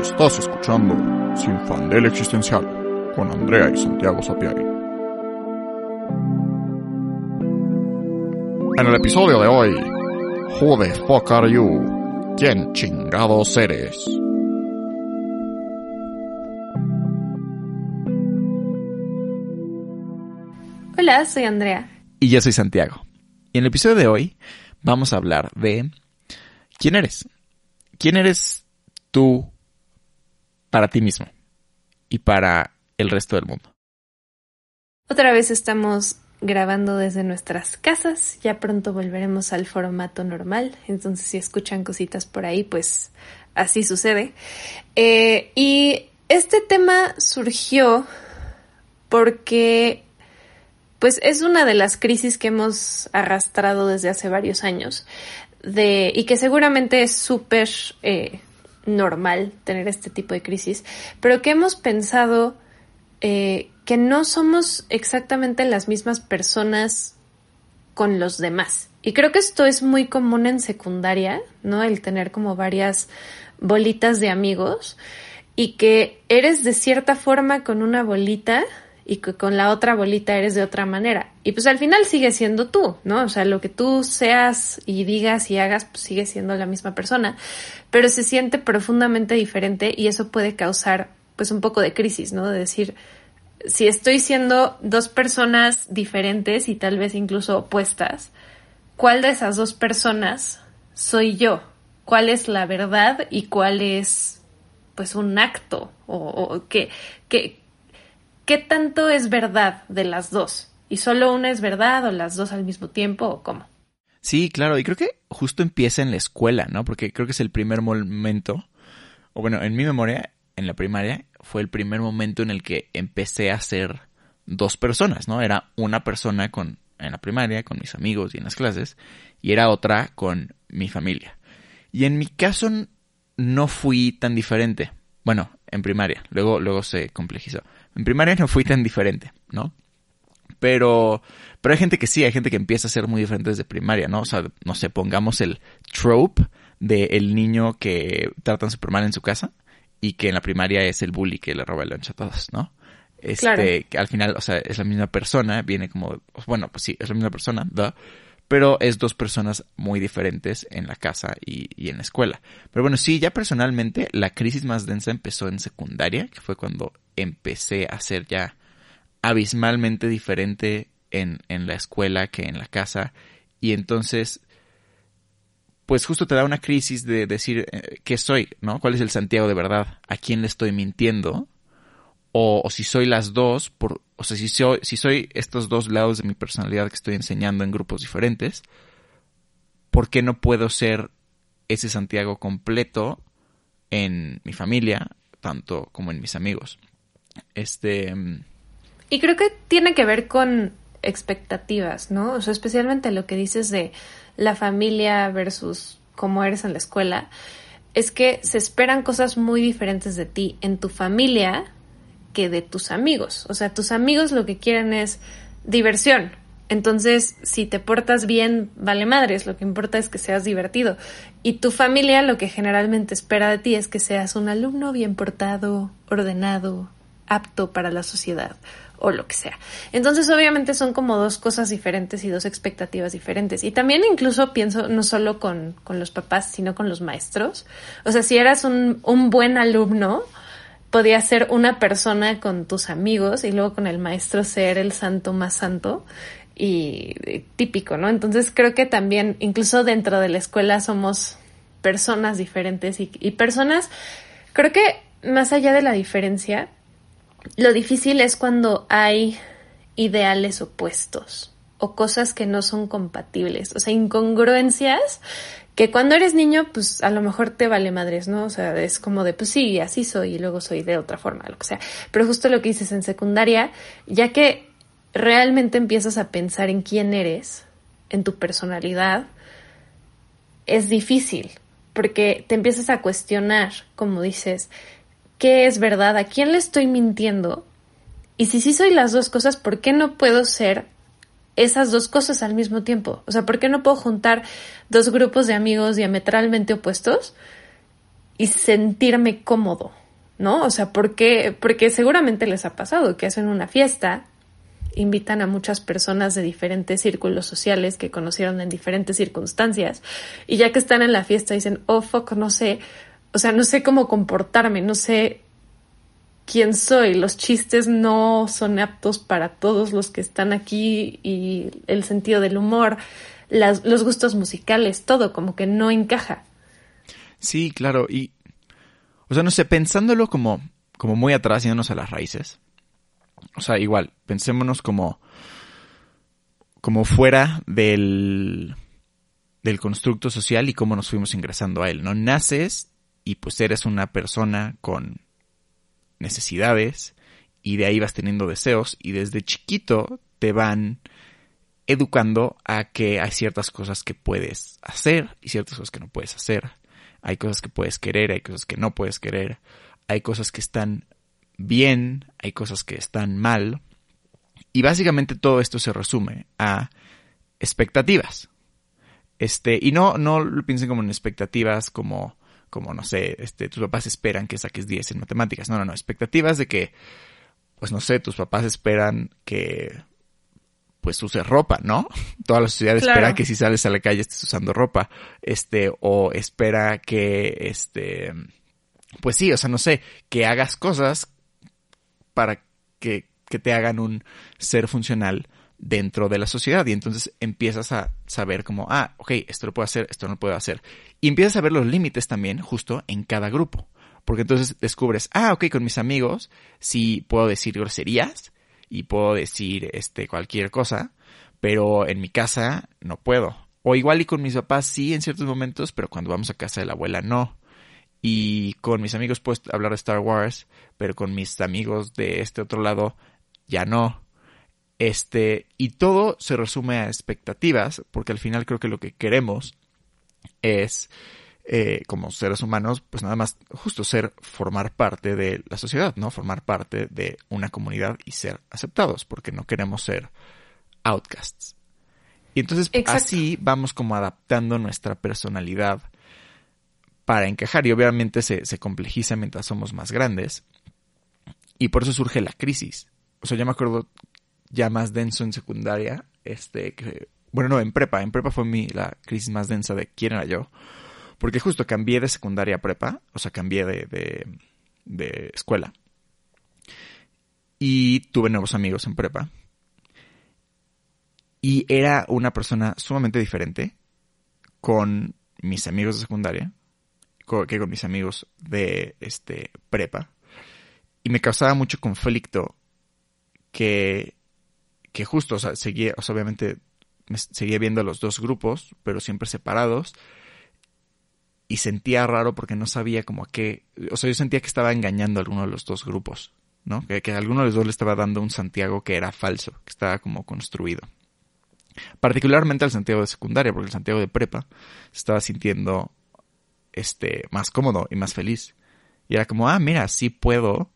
Estás escuchando Sin Fandel Existencial con Andrea y Santiago Sapiari. En el episodio de hoy, Who the fuck are you? ¿Quién chingados eres? Hola, soy Andrea. Y yo soy Santiago. Y en el episodio de hoy vamos a hablar de quién eres. ¿Quién eres tú para ti mismo y para el resto del mundo? Otra vez estamos grabando desde nuestras casas. Ya pronto volveremos al formato normal. Entonces, si escuchan cositas por ahí, pues así sucede. Eh, y este tema surgió porque pues es una de las crisis que hemos arrastrado desde hace varios años y que seguramente es súper eh, normal tener este tipo de crisis, pero que hemos pensado eh, que no somos exactamente las mismas personas con los demás. Y creo que esto es muy común en secundaria, ¿no? El tener como varias bolitas de amigos y que eres de cierta forma con una bolita y que con la otra bolita eres de otra manera. Y pues al final sigue siendo tú, ¿no? O sea, lo que tú seas y digas y hagas, pues sigue siendo la misma persona, pero se siente profundamente diferente y eso puede causar pues un poco de crisis, ¿no? De decir, si estoy siendo dos personas diferentes y tal vez incluso opuestas, ¿cuál de esas dos personas soy yo? ¿Cuál es la verdad y cuál es pues un acto o, o que, que, ¿qué tanto es verdad de las dos? ¿Y solo una es verdad o las dos al mismo tiempo o cómo? Sí, claro, y creo que justo empieza en la escuela, ¿no? Porque creo que es el primer momento, o bueno, en mi memoria, en la primaria, fue el primer momento en el que empecé a ser dos personas, ¿no? Era una persona con en la primaria, con mis amigos y en las clases, y era otra con mi familia. Y en mi caso no fui tan diferente. Bueno, en primaria, luego, luego se complejizó. En primaria no fui tan diferente, ¿no? Pero, pero hay gente que sí, hay gente que empieza a ser muy diferente desde primaria, ¿no? O sea, no sé, pongamos el trope del el niño que tratan súper mal en su casa y que en la primaria es el bully que le roba el lunch a todos, ¿no? Este, que al final, o sea, es la misma persona, viene como, bueno, pues sí, es la misma persona. Pero es dos personas muy diferentes en la casa y, y, en la escuela. Pero bueno, sí, ya personalmente la crisis más densa empezó en secundaria, que fue cuando empecé a ser ya abismalmente diferente en, en la escuela que en la casa. Y entonces, pues justo te da una crisis de decir eh, qué soy, ¿no? ¿Cuál es el Santiago de verdad? ¿A quién le estoy mintiendo? O, si soy las dos, por, o sea, si soy, si soy estos dos lados de mi personalidad que estoy enseñando en grupos diferentes, ¿por qué no puedo ser ese Santiago completo en mi familia, tanto como en mis amigos? Este. Y creo que tiene que ver con expectativas, ¿no? O sea, especialmente lo que dices de la familia versus cómo eres en la escuela, es que se esperan cosas muy diferentes de ti en tu familia que de tus amigos. O sea, tus amigos lo que quieren es diversión. Entonces, si te portas bien, vale madres, lo que importa es que seas divertido. Y tu familia lo que generalmente espera de ti es que seas un alumno bien portado, ordenado, apto para la sociedad o lo que sea. Entonces, obviamente son como dos cosas diferentes y dos expectativas diferentes. Y también incluso pienso no solo con, con los papás, sino con los maestros. O sea, si eras un, un buen alumno, podía ser una persona con tus amigos y luego con el maestro ser el santo más santo y, típico, ¿no? Entonces creo que también, incluso dentro de la escuela somos personas diferentes y, y personas, creo que más allá de la diferencia, lo difícil es cuando hay ideales opuestos o cosas que no son compatibles, o sea, incongruencias que cuando eres niño, pues a lo mejor te vale madres, ¿no? O sea, es como de, pues sí, así soy y luego soy de otra forma, lo que sea. Pero justo lo que dices en secundaria, ya que realmente empiezas a pensar en quién eres, en tu personalidad, es difícil, porque te empiezas a cuestionar, como dices, ¿qué es verdad? ¿A quién le estoy mintiendo? Y si sí soy las dos cosas, ¿por qué no puedo ser esas dos cosas al mismo tiempo. O sea, ¿por qué no puedo juntar dos grupos de amigos diametralmente opuestos y sentirme cómodo, ¿no? O sea, porque, porque seguramente les ha pasado que hacen una fiesta, invitan a muchas personas de diferentes círculos sociales que conocieron en diferentes circunstancias y ya que están en la fiesta dicen, oh, fuck, no sé, o sea, no sé cómo comportarme, no sé quién soy, los chistes no son aptos para todos los que están aquí y el sentido del humor, los gustos musicales, todo como que no encaja. Sí, claro, y o sea, no sé, pensándolo como, como muy atrás, yéndonos a las raíces. O sea, igual, pensémonos como, como fuera del, del constructo social y cómo nos fuimos ingresando a él, ¿no? Naces y pues eres una persona con necesidades y de ahí vas teniendo deseos y desde chiquito te van educando a que hay ciertas cosas que puedes hacer y ciertas cosas que no puedes hacer hay cosas que puedes querer, hay cosas que no puedes querer, hay cosas que están bien, hay cosas que están mal. Y básicamente todo esto se resume a expectativas. Este, y no, no lo piensen como en expectativas como, como, no sé, este, tus papás esperan que saques 10 en matemáticas. No, no, no, expectativas de que, pues no sé, tus papás esperan que pues uses ropa, ¿no? Toda la sociedad espera que si sales a la calle estés usando ropa, este, o espera que, este, pues sí, o sea, no sé, que hagas cosas para que, que te hagan un ser funcional dentro de la sociedad y entonces empiezas a saber como, ah, ok, esto lo puedo hacer, esto no lo puedo hacer. Y empiezas a ver los límites también justo en cada grupo. Porque entonces descubres, ah, ok, con mis amigos sí puedo decir groserías, y puedo decir este cualquier cosa, pero en mi casa no puedo. O igual y con mis papás sí en ciertos momentos, pero cuando vamos a casa de la abuela no. Y con mis amigos puedo hablar de Star Wars, pero con mis amigos de este otro lado ya no. Este, y todo se resume a expectativas, porque al final creo que lo que queremos es eh, como seres humanos, pues nada más justo ser, formar parte de la sociedad, ¿no? Formar parte de una comunidad y ser aceptados, porque no queremos ser outcasts. Y entonces así vamos como adaptando nuestra personalidad para encajar y obviamente se, se complejiza mientras somos más grandes y por eso surge la crisis. O sea, yo me acuerdo ya más denso en secundaria, este, bueno, no, en prepa, en prepa fue mi, la crisis más densa de quién era yo porque justo cambié de secundaria a prepa, o sea, cambié de, de, escuela. Y tuve nuevos amigos en prepa. Y era una persona sumamente diferente con mis amigos de secundaria que con mis amigos de este prepa. Y me causaba mucho conflicto que, que justo, o sea, seguía, o sea, obviamente me seguía viendo los dos grupos, pero siempre separados y sentía raro porque no sabía como a qué, o sea, yo sentía que estaba engañando a alguno de los dos grupos, ¿no? Que, que a alguno de los dos le estaba dando un Santiago que era falso, que estaba como construido. Particularmente al Santiago de secundaria, porque el Santiago de prepa se estaba sintiendo este más cómodo y más feliz. Y era como, ah, mira, sí puedo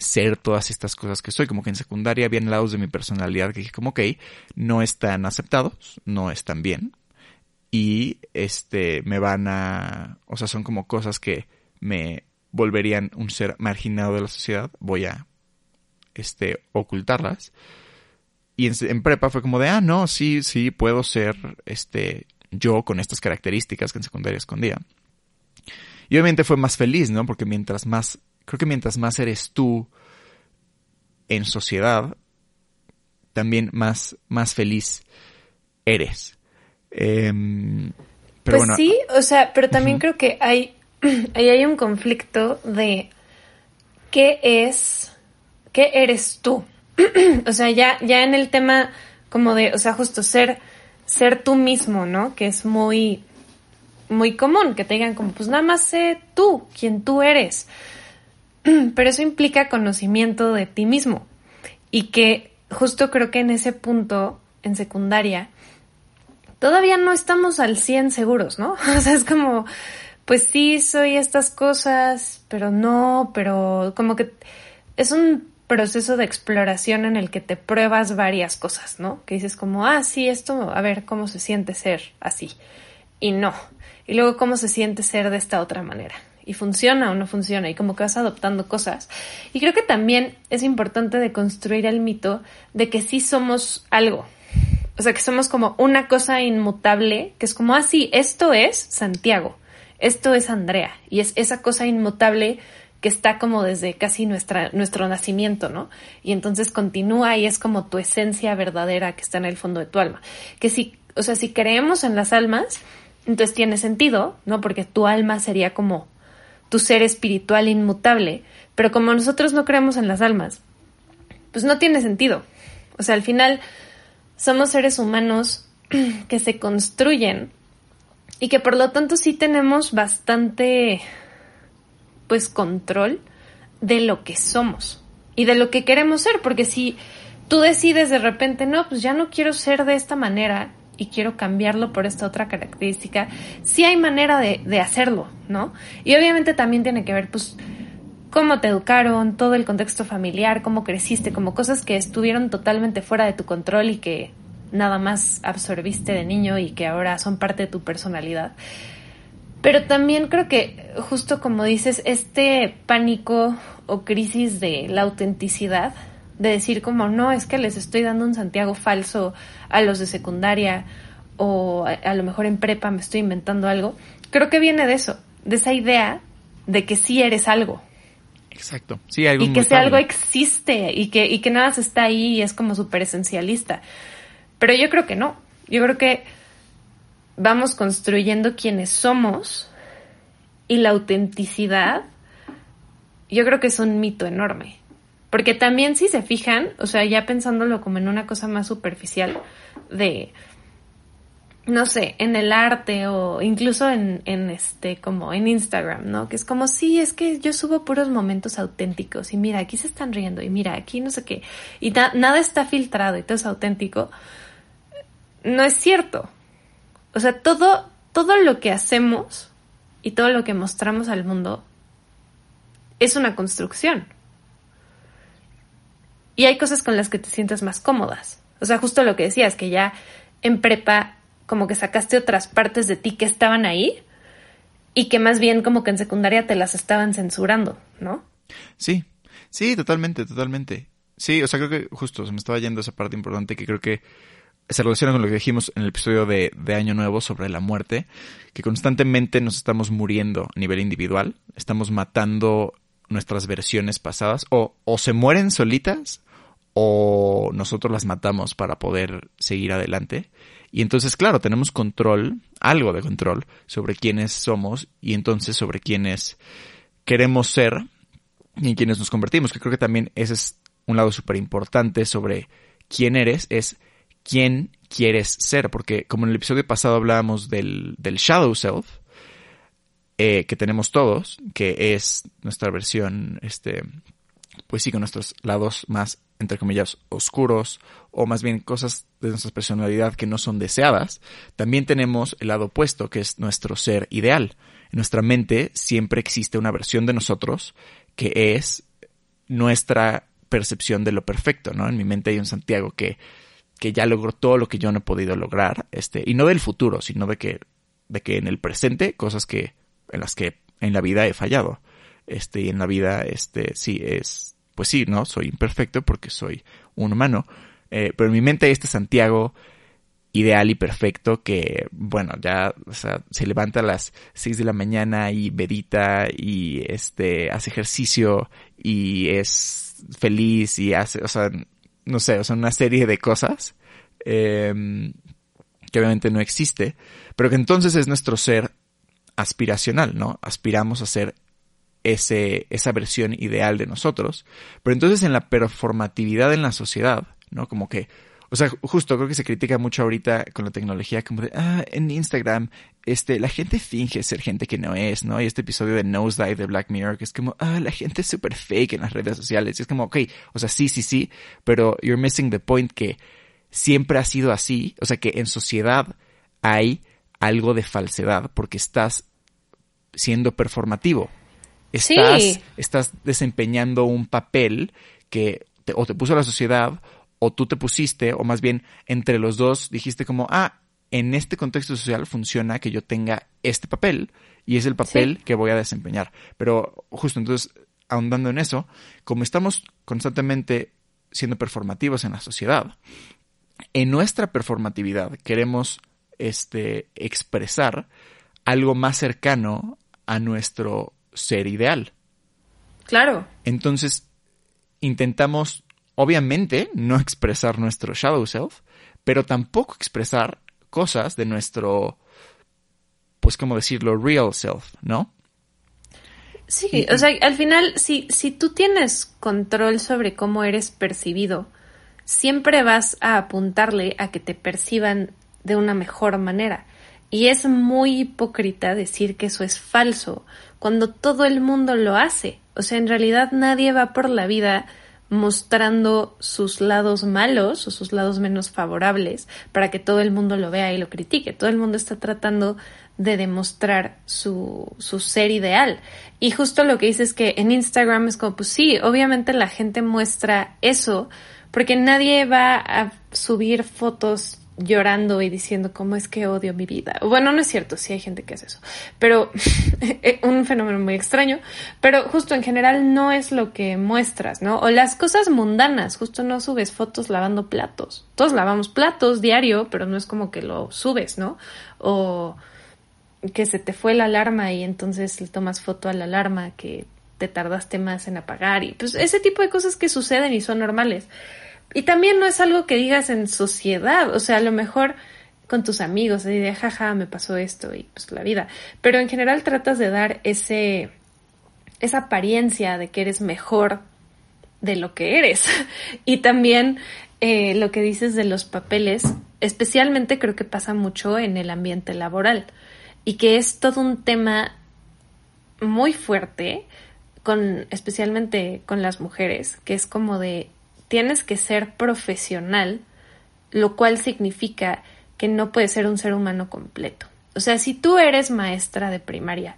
ser todas estas cosas que soy. Como que en secundaria había lados de mi personalidad que dije como, ok, no están aceptados, no están bien, y este me van a, o sea, son como cosas que me volverían un ser marginado de la sociedad, voy a este ocultarlas. Y en, prepa fue como de, ah, no, sí, sí, puedo ser este yo con estas características que en secundaria escondía. Y obviamente fue más feliz, ¿no? Porque mientras más, creo que mientras más eres tú en sociedad, también más, más feliz eres. Em, pero pues sí, o sea, pero también creo que hay, ahí hay un conflicto de qué es, qué eres tú. o sea, ya, ya en el tema como de, o sea, justo ser, ser tú mismo, ¿no? Que es muy, muy común, que te digan como, pues nada más sé tú, quien tú eres. Pero eso implica conocimiento de ti mismo. Y que justo creo que en ese punto, en secundaria, todavía no estamos al 100 seguros, ¿no? O sea, es como, pues sí, soy estas cosas, pero no, pero como que es un proceso de exploración en el que te pruebas varias cosas, ¿no? Que dices como, ah, sí, esto, a ver cómo se siente ser así. Y no. Y luego cómo se siente ser de esta otra manera. Y funciona o no funciona y como que vas adoptando cosas. Y creo que también es importante de construir el mito de que sí somos algo. O sea, que somos como una cosa inmutable, que es como así, ah, esto es Santiago, esto es Andrea y es esa cosa inmutable que está como desde casi nuestra, nuestro nacimiento, ¿no? Y entonces continúa y es como tu esencia verdadera que está en el fondo de tu alma. Que si, o sea, si creemos en las almas, entonces tiene sentido, ¿no? Porque tu alma sería como tu ser espiritual inmutable, pero como nosotros no creemos en las almas, pues no tiene sentido. O sea, al final somos seres humanos que se construyen y que por lo tanto sí tenemos bastante pues control de lo que somos y de lo que queremos ser, porque si tú decides de repente, no, pues ya no quiero ser de esta manera y quiero cambiarlo por esta otra característica, sí hay manera de, de hacerlo, ¿no? Y obviamente también tiene que ver, pues, cómo te educaron, todo el contexto familiar, cómo creciste, como cosas que estuvieron totalmente fuera de tu control y que nada más absorbiste de niño y que ahora son parte de tu personalidad. Pero también creo que, justo como dices, este pánico o crisis de la autenticidad de decir como no, es que les estoy dando un Santiago falso a los de secundaria o a, lo mejor en prepa me estoy inventando algo, creo que viene de eso, de esa idea de que sí eres algo. Exacto, sí, algo Y que ese algo existe y que, y que nada se está ahí y es como súper esencialista. Pero yo creo que no, yo creo que vamos construyendo quienes somos y la autenticidad, yo creo que es un mito enorme. Porque también si se fijan, o sea, ya pensándolo como en una cosa más superficial de, no sé, en el arte o incluso en, en este, como en Instagram, ¿no? Que es como, sí, es que yo subo puros momentos auténticos y mira, aquí se están riendo y mira, aquí no sé qué, y nada está filtrado y todo es auténtico. No es cierto. O sea, todo, todo lo que hacemos y todo lo que mostramos al mundo es una construcción. Y hay cosas con las que te sientes más cómodas. O sea, justo lo que decías, que ya en prepa como que sacaste otras partes de ti que estaban ahí y que más bien como que en secundaria te las estaban censurando, ¿no? Sí, sí, totalmente, totalmente. Sí, o sea, creo que justo se me estaba yendo esa parte importante que creo que se relaciona con lo que dijimos en el episodio de, de, Año Nuevo sobre la muerte, que constantemente nos estamos muriendo a nivel individual, estamos matando nuestras versiones pasadas, o, o se mueren solitas, o nosotros las matamos para poder seguir adelante. Y entonces, claro, tenemos control, algo de control, sobre quiénes somos y entonces sobre quiénes queremos ser y en quiénes nos convertimos, que creo que también ese es un lado súper importante sobre quién eres, es quién quieres ser, porque como en el episodio pasado hablábamos del, del shadow self, eh, que tenemos todos, que es nuestra versión, este, pues sí, con nuestros lados más entre comillas, oscuros o más bien cosas de nuestra personalidad que no son deseadas, también tenemos el lado opuesto, que es nuestro ser ideal. En nuestra mente siempre existe una versión de nosotros que es nuestra percepción de lo perfecto, ¿no? En mi mente hay un Santiago que, que ya logró todo lo que yo no he podido lograr, este, y no del futuro, sino de que, de que en el presente, cosas que, en las que en la vida he fallado. Este, y en la vida, este, sí, es, pues sí, ¿no? Soy imperfecto porque soy un humano. Eh, pero en mi mente hay este Santiago ideal y perfecto que, bueno, ya, se levanta a las 6 de la mañana y medita y este, hace ejercicio y es feliz y hace, o sea, no sé, o sea, una serie de cosas em, que obviamente no existe, pero que entonces es nuestro ser aspiracional, ¿no? Aspiramos a ser ese, esa versión ideal de nosotros. Pero entonces en la performatividad en la sociedad, ¿no? Como que, o sea, justo creo que se critica mucho ahorita con la tecnología, como de, ah, en Instagram, este, la gente finge ser gente que no es, ¿no? Y este episodio de Nosedive de Black Mirror, que es como, ah, la gente es súper fake en las redes sociales. Y es como, ok, o sea, sí, sí, sí, pero you're missing the point que siempre ha sido así, o sea, que en sociedad hay algo de falsedad porque estás siendo performativo, estás, estás desempeñando un papel que o te puso la sociedad o tú te pusiste, o más bien entre los dos dijiste como, ah, en este contexto social funciona que yo tenga este papel y es el papel que voy a desempeñar. Pero justo entonces, ahondando en eso, como estamos constantemente siendo performativos en la sociedad, en nuestra performatividad queremos este, expresar algo más cercano a nuestro ser ideal. Claro. Entonces, intentamos, obviamente, no expresar nuestro shadow self, pero tampoco expresar cosas de nuestro, pues, ¿cómo decirlo? Real self, ¿no? Sí, o sea, al final, si, si tú tienes control sobre cómo eres percibido, siempre vas a apuntarle a que te perciban de una mejor manera. Y es muy hipócrita decir que eso es falso, cuando todo el mundo lo hace. O sea, en realidad nadie va por la vida mostrando sus lados malos o sus lados menos favorables para que todo el mundo lo vea y lo critique. Todo el mundo está tratando de demostrar su, su ser ideal. Y justo lo que dice es que en Instagram es como, pues sí, obviamente la gente muestra eso, porque nadie va a subir fotos llorando y diciendo cómo es que odio mi vida. Bueno, no es cierto, sí hay gente que hace eso, pero un fenómeno muy extraño, pero justo en general no es lo que muestras, ¿no? O las cosas mundanas, justo no subes fotos lavando platos. Todos lavamos platos diario, pero no es como que lo subes, ¿no? O que se te fue la alarma y entonces le tomas foto a la alarma que te tardaste más en apagar y pues ese tipo de cosas que suceden y son normales. Y también no es algo que digas en sociedad, o sea, a lo mejor con tus amigos, de jaja, me pasó esto y pues la vida. Pero en general tratas de dar ese esa apariencia de que eres mejor de lo que eres. y también eh, lo que dices de los papeles, especialmente creo que pasa mucho en el ambiente laboral y que es todo un tema muy fuerte con especialmente con las mujeres, que es como de tienes que ser profesional, lo cual significa que no puedes ser un ser humano completo. O sea, si tú eres maestra de primaria,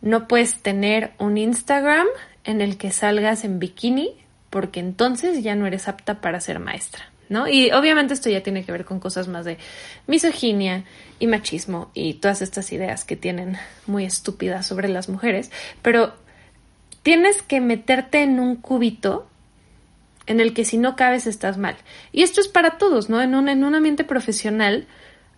no puedes tener un Instagram en el que salgas en bikini, porque entonces ya no eres apta para ser maestra. ¿no? Y obviamente esto ya tiene que ver con cosas más de misoginia y machismo y todas estas ideas que tienen muy estúpidas sobre las mujeres, pero tienes que meterte en un cubito en el que si no cabes estás mal. Y esto es para todos, ¿no? En un, en un ambiente profesional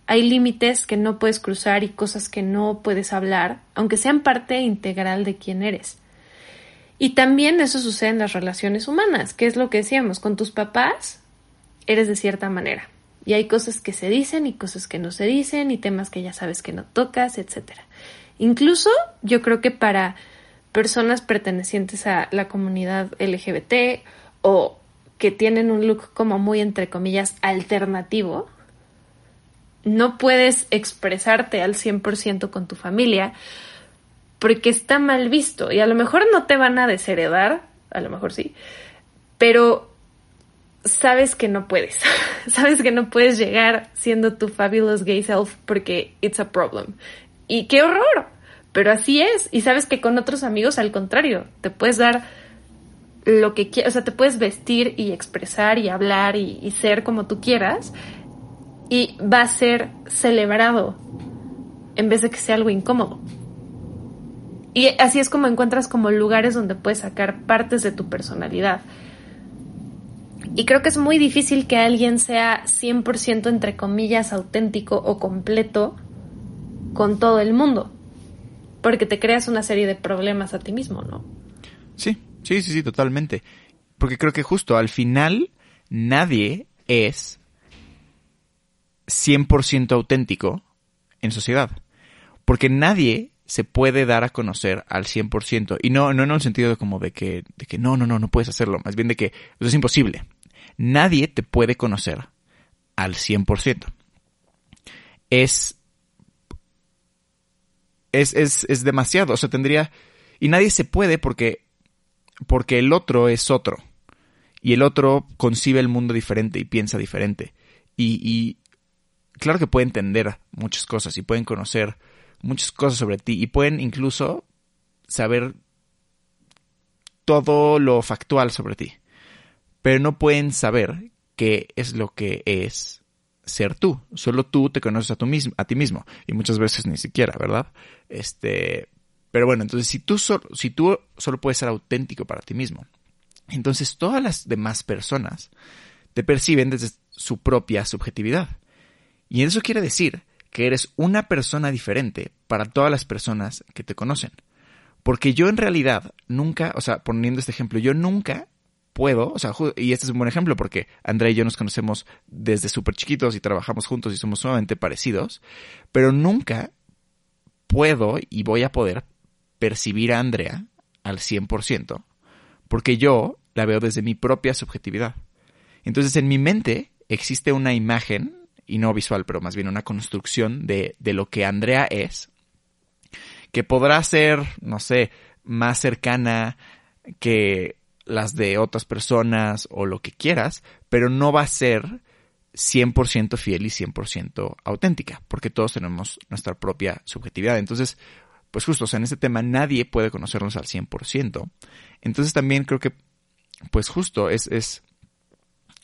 hay límites que no puedes cruzar y cosas que no puedes hablar, aunque sean parte integral de quién eres. Y también eso sucede en las relaciones humanas, que es lo que decíamos, con tus papás eres de cierta manera. Y hay cosas que se dicen y cosas que no se dicen y temas que ya sabes que no tocas, etc. Incluso yo creo que para personas pertenecientes a la comunidad LGBT o que tienen un look como muy entre comillas alternativo, no puedes expresarte al 100% con tu familia porque está mal visto y a lo mejor no te van a desheredar, a lo mejor sí, pero sabes que no puedes. sabes que no puedes llegar siendo tu fabulous gay self porque it's a problem. Y qué horror. Pero así es. Y sabes que con otros amigos, al contrario, te puedes dar lo que quieras. O sea, te puedes vestir y expresar y hablar y, ser como tú quieras. Y va a ser celebrado en vez de que sea algo incómodo. Y así es como encuentras como lugares donde puedes sacar partes de tu personalidad. Y creo que es muy difícil que alguien sea 100% entre comillas auténtico o completo con todo el mundo. Porque te creas una serie de problemas a ti mismo, ¿no? Sí, sí, sí, sí, totalmente. Porque creo que justo al final nadie es 100% auténtico en sociedad. Porque nadie se puede dar a conocer al 100%. Y no, no en el sentido de como de que, de que no, no, no, no puedes hacerlo. Más bien de que eso es imposible nadie te puede conocer al 100%. Es, es, es, es demasiado, o sea, tendría... Y nadie se puede porque, porque el otro es otro. Y el otro concibe el mundo diferente y piensa diferente. Y, claro que puede entender muchas cosas y pueden conocer muchas cosas sobre ti y pueden incluso saber todo lo factual sobre ti pero no pueden saber qué es lo que es ser tú. Solo tú te conoces a, mismo, a ti mismo. Y muchas veces ni siquiera, ¿verdad? Este, pero bueno, entonces si tú, solo, si tú solo puedes ser auténtico para ti mismo, entonces todas las demás personas te perciben desde su propia subjetividad. Y eso quiere decir que eres una persona diferente para todas las personas que te conocen. Porque yo en realidad nunca, o sea, poniendo este ejemplo, yo nunca puedo, o sea, y este es un buen ejemplo porque Andrea y yo nos conocemos desde súper chiquitos y trabajamos juntos y somos sumamente parecidos, pero nunca puedo y voy a poder percibir a Andrea al 100%, porque yo la veo desde mi propia subjetividad. Entonces en mi mente existe una imagen, y no visual, pero más bien una construcción de, de lo que Andrea es, que podrá ser, no sé, más cercana que las de otras personas o lo que quieras, pero no va a ser 100% fiel y 100% auténtica, porque todos tenemos nuestra propia subjetividad. Entonces, pues justo, o sea, en este tema nadie puede conocernos al 100%. Entonces también creo que, pues justo, es, es,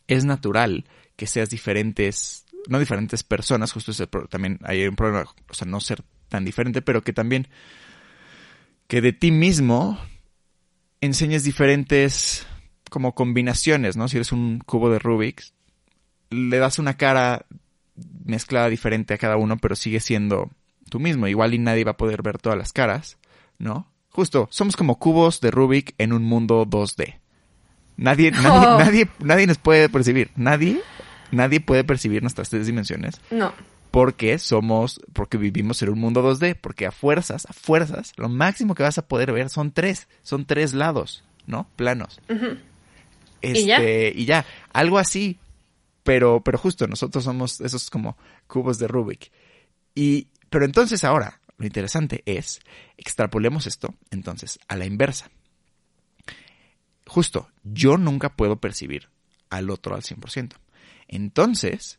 es natural que seas diferentes, no diferentes personas, justo ese, también hay un problema, o sea, no ser tan diferente, pero que también, que de ti mismo enseñes diferentes como combinaciones, ¿no? Si eres un cubo de Rubik's, le das una cara mezclada diferente a cada uno, pero sigue siendo tú mismo. Igual y nadie va a poder ver todas las caras, ¿no? Justo, somos como cubos de Rubik en un mundo 2D. Nadie, nadie, Oh. nadie, nadie nos puede percibir. Nadie, nadie puede percibir nuestras tres dimensiones No. porque somos, porque vivimos en un mundo 2D, porque a fuerzas, a fuerzas, lo máximo que vas a poder ver son tres, son tres lados, ¿no? Planos. Este, ¿Y ya? y ya, algo así, pero, pero justo nosotros somos esos como cubos de Rubik. Y, pero entonces ahora, lo interesante es, extrapolemos esto, entonces, a la inversa. Justo, yo nunca puedo percibir al otro al 100%. Entonces,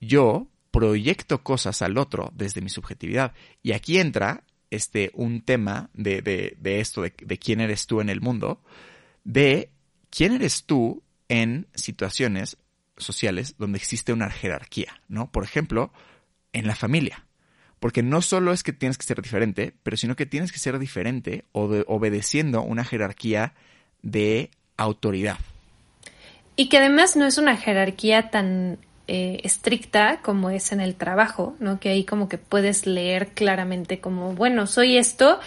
yo proyecto cosas al otro desde mi subjetividad. Y aquí entra este, un tema de, de, de esto, de, de quién eres tú en el mundo, de quién eres tú en situaciones sociales donde existe una jerarquía, ¿no? Por ejemplo, en la familia. Porque no solo es que tienes que ser diferente, pero sino que tienes que ser diferente o de- obedeciendo una jerarquía de autoridad. Y que además no es una jerarquía tan eh, estricta como es en el trabajo, ¿no? Que ahí como que puedes leer claramente como, bueno, soy esto,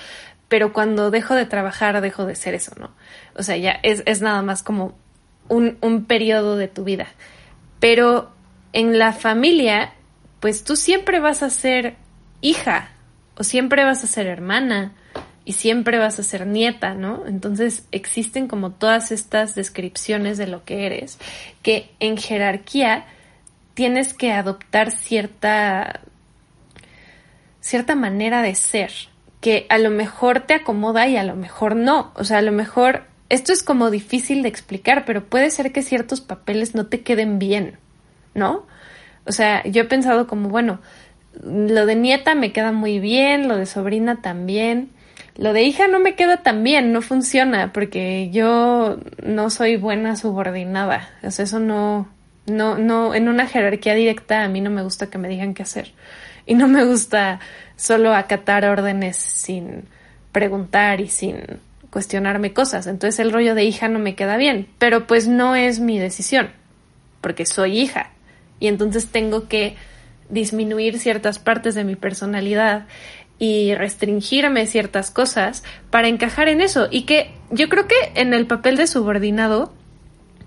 pero cuando dejo de trabajar dejo de ser eso, ¿no? O sea, ya es, es nada más como un, un periodo de tu vida. Pero en la familia, pues tú siempre vas a ser hija o siempre vas a ser hermana y siempre vas a ser nieta, ¿no? Entonces existen como todas estas descripciones de lo que eres, que en jerarquía tienes que adoptar cierta cierta manera de ser que a lo mejor te acomoda y a lo mejor no. O sea, a lo mejor esto es como difícil de explicar, pero puede ser que ciertos papeles no te queden bien, ¿no? O sea, yo he pensado como, bueno, lo de nieta me queda muy bien, lo de sobrina también. Lo de hija no me queda tan bien, no funciona, porque yo no soy buena subordinada. O sea, eso no, no, no, en una jerarquía directa a mí no me gusta que me digan qué hacer. Y no me gusta solo acatar órdenes sin preguntar y sin cuestionarme cosas. Entonces el rollo de hija no me queda bien, pero pues no es mi decisión, porque soy hija. Y entonces tengo que disminuir ciertas partes de mi personalidad y restringirme ciertas cosas para encajar en eso. Y que yo creo que en el papel de subordinado,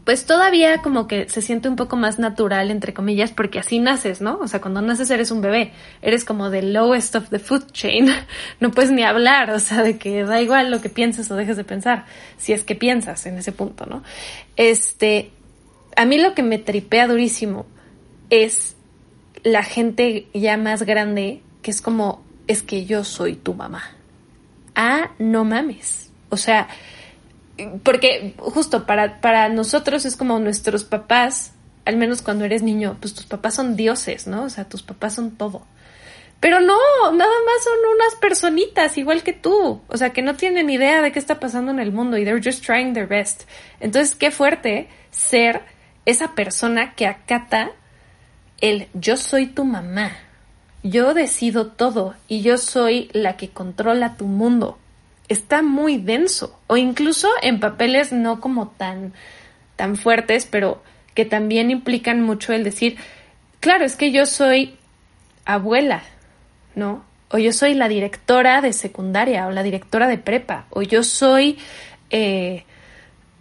pues todavía como que se siente un poco más natural, entre comillas, porque así naces, ¿no? O sea, cuando naces eres un bebé, eres como the lowest of the food chain, no puedes ni hablar, o sea, de que da igual lo que pienses o dejes de pensar, si es que piensas en ese punto, ¿no? Este, a mí lo que me tripea durísimo es la gente ya más grande que es como, es que yo soy tu mamá. Ah, no mames. O sea, porque justo para, para nosotros es como nuestros papás, al menos cuando eres niño, pues tus papás son dioses, ¿no? O sea, tus papás son todo. Pero no, nada más son unas personitas igual que tú, o sea, que no tienen idea de qué está pasando en el mundo y they're just trying their best. Entonces, qué fuerte ser esa persona que acata el yo soy tu mamá, yo decido todo y yo soy la que controla tu mundo, está muy denso. O incluso en papeles no como tan, tan fuertes, pero que también implican mucho el decir, claro, es que yo soy abuela, ¿no? O yo soy la directora de secundaria o la directora de prepa, o yo soy, eh,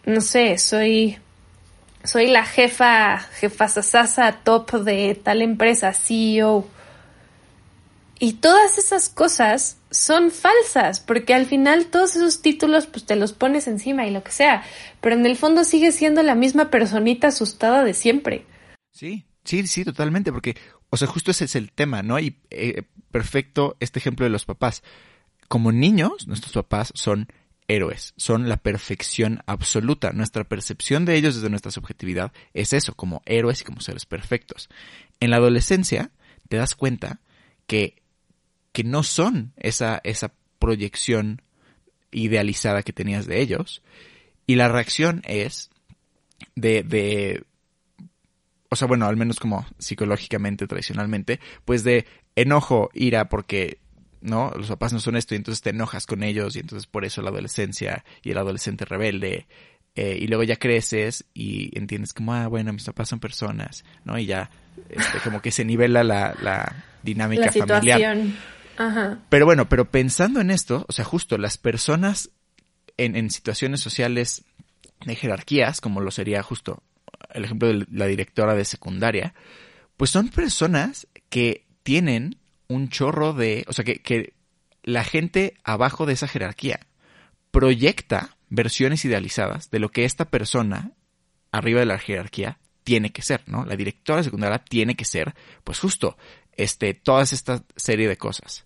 no sé, soy, soy la jefa, jefa sasasa top de tal empresa, CEO. Y todas esas cosas son falsas, porque al final todos esos títulos pues te los pones encima y lo que sea, pero en el fondo sigue siendo la misma personita asustada de siempre. Sí, sí, sí, totalmente, porque, o sea, justo ese es el tema, ¿no? Y eh, perfecto este ejemplo de los papás. Como niños, nuestros papás son héroes, son la perfección absoluta. Nuestra percepción de ellos desde nuestra subjetividad es eso, como héroes y como seres perfectos. En la adolescencia te das cuenta que que no son esa, esa proyección idealizada que tenías de ellos. Y la reacción es de, de, o sea, bueno, al menos como psicológicamente, tradicionalmente, pues de enojo, ira, porque, ¿no? Los papás no son esto y entonces te enojas con ellos y entonces por eso la adolescencia y el adolescente rebelde. Eh, y luego ya creces y entiendes como, ah, bueno, mis papás son personas, ¿no? Y ya, este, como que se nivela la, la dinámica la familiar. Ajá. Pero bueno, pero pensando en esto, o sea, justo las personas en, en situaciones sociales de jerarquías, como lo sería justo el ejemplo de la directora de secundaria, pues son personas que tienen un chorro de, o sea, que, que la gente abajo de esa jerarquía proyecta versiones idealizadas de lo que esta persona arriba de la jerarquía tiene que ser, ¿no? La directora secundaria tiene que ser, pues justo, este, toda esta serie de cosas.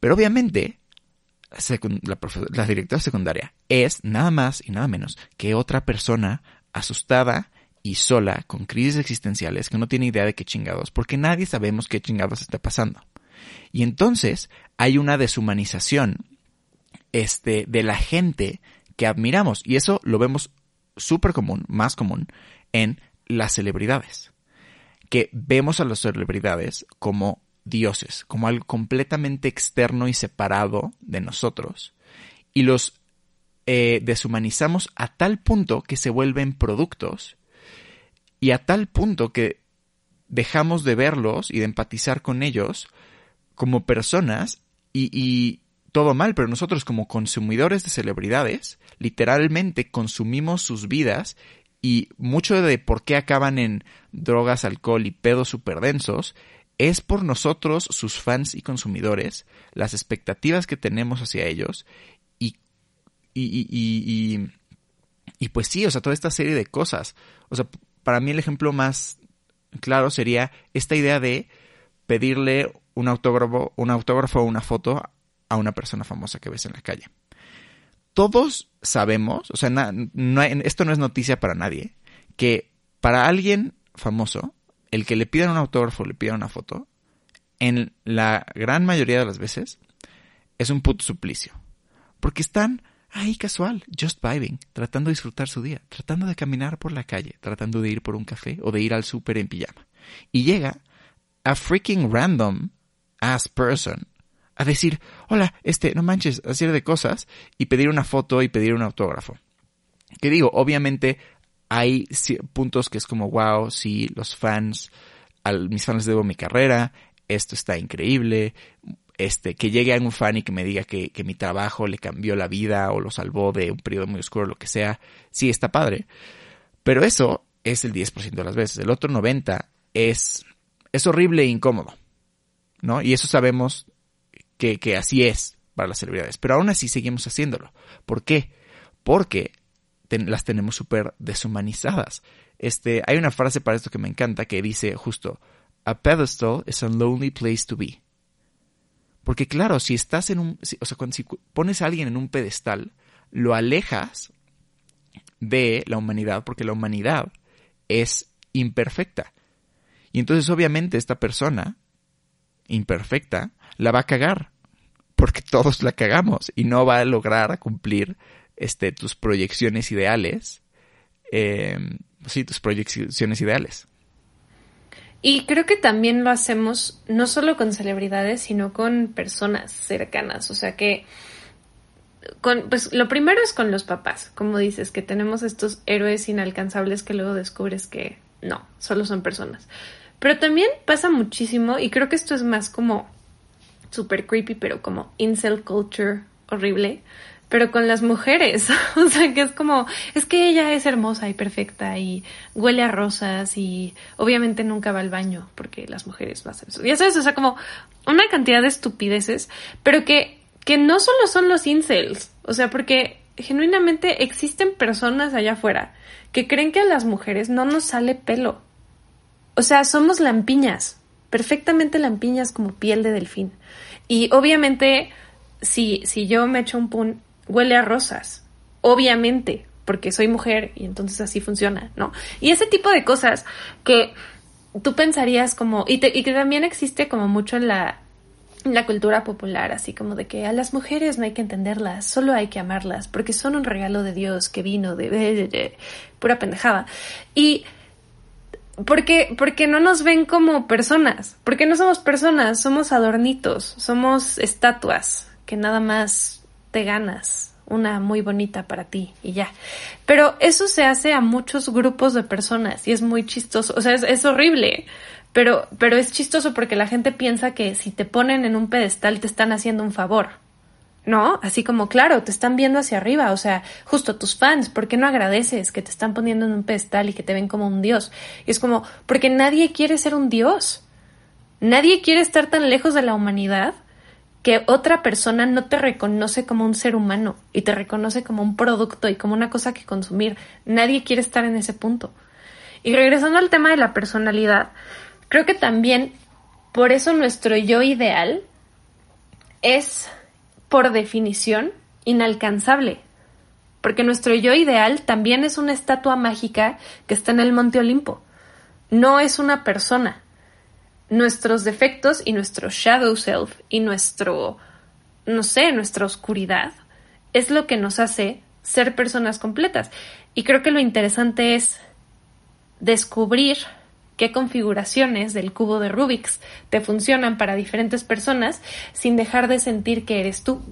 Pero obviamente, la, la directora secundaria es nada más y nada menos que otra persona asustada y sola con crisis existenciales que no tiene idea de qué chingados, porque nadie sabemos qué chingados está pasando. Y entonces hay una deshumanización este, de la gente que admiramos. Y eso lo vemos súper común, más común, en las celebridades que vemos a las celebridades como dioses, como algo completamente externo y separado de nosotros, y los eh, deshumanizamos a tal punto que se vuelven productos, y a tal punto que dejamos de verlos y de empatizar con ellos como personas, y, y todo mal, pero nosotros como consumidores de celebridades, literalmente consumimos sus vidas y mucho de por qué acaban en drogas, alcohol y pedos super densos es por nosotros, sus fans y consumidores, las expectativas que tenemos hacia ellos y, y, y, y, pues sí, o sea, toda esta serie de cosas. O sea, para mí el ejemplo más claro sería esta idea de pedirle un autógrafo, un autógrafo o una foto a una persona famosa que ves en la calle todos sabemos, o sea, esto no es noticia para nadie, que para alguien famoso, el que le pidan un autógrafo, le pidan una foto, en la gran mayoría de las veces, es un puto suplicio. Porque están ahí casual, just vibing, tratando de disfrutar su día, tratando de caminar por la calle, tratando de ir por un café o de ir al súper en pijama. Y llega a freaking random ass person a decir, hola, este, no manches, hacer de cosas y pedir una foto y pedir un autógrafo. Que digo, obviamente hay puntos que es como, wow, sí, los fans, a mis fans debo mi carrera, esto está increíble, este, que llegue algún fan y que me diga que, que mi trabajo le cambió la vida o lo salvó de un periodo muy oscuro, lo que sea, sí está padre. Pero eso es el 10% de las veces. El otro 90% es, es horrible e incómodo. ¿No? Y eso sabemos que, así es para las celebridades. Pero aún así seguimos haciéndolo. ¿Por qué? Porque las tenemos súper deshumanizadas. Este, hay una frase para esto que me encanta que dice justo, a pedestal is a lonely place to be. Porque claro, si estás en un, o sea, cuando si pones a alguien en un pedestal, lo alejas de la humanidad, porque la humanidad es imperfecta. Y entonces obviamente esta persona imperfecta la va a cagar porque todos la cagamos y no va a lograr cumplir este, tus proyecciones ideales. Eh, sí, tus proyecciones ideales. Y creo que también lo hacemos no solo con celebridades, sino con personas cercanas. O sea que, con, pues lo primero es con los papás, como dices, que tenemos estos héroes inalcanzables que luego descubres que no, solo son personas. Pero también pasa muchísimo, y creo que esto es más como super creepy, pero como incel culture horrible, pero con las mujeres. o sea, que es como, es que ella es hermosa y perfecta y huele a rosas y obviamente nunca va al baño porque las mujeres no hacen eso. Ya sabes, o sea, como una cantidad de estupideces, pero que, que no solo son los incels, o sea, porque genuinamente existen personas allá afuera que creen que a las mujeres no nos sale pelo. O sea, somos lampiñas, perfectamente lampiñas como piel de delfín. Y obviamente, si, si yo me echo un pun, huele a rosas. Obviamente, porque soy mujer y entonces así funciona, ¿no? Y ese tipo de cosas que tú pensarías como, y, que también existe como mucho en la, cultura popular, así como de que a las mujeres no hay que entenderlas, solo hay que amarlas, porque son un regalo de Dios que vino de, de pura pendejada. Y porque, porque no nos ven como personas, porque no somos personas, somos adornitos, somos estatuas que nada más te ganas una muy bonita para ti y ya. Pero eso se hace a muchos grupos de personas y es muy chistoso, o sea, es, horrible, pero, pero es chistoso porque la gente piensa que si te ponen en un pedestal te están haciendo un favor. ¿No? Así como, claro, te están viendo hacia arriba, o sea, justo tus fans, ¿por qué no agradeces que te están poniendo en un pedestal y que te ven como un dios? Y es como, porque nadie quiere ser un dios. Nadie quiere estar tan lejos de la humanidad que otra persona no te reconoce como un ser humano y te reconoce como un producto y como una cosa que consumir. Nadie quiere estar en ese punto. Y regresando al tema de la personalidad, creo que también por eso nuestro yo ideal es, por definición, inalcanzable. Porque nuestro yo ideal también es una estatua mágica que está en el Monte Olimpo. No es una persona nuestros defectos y nuestro shadow self y nuestro, no sé, nuestra oscuridad es lo que nos hace ser personas completas. Y creo que lo interesante es descubrir qué configuraciones del cubo de Rubik's te funcionan para diferentes personas sin dejar de sentir que eres tú.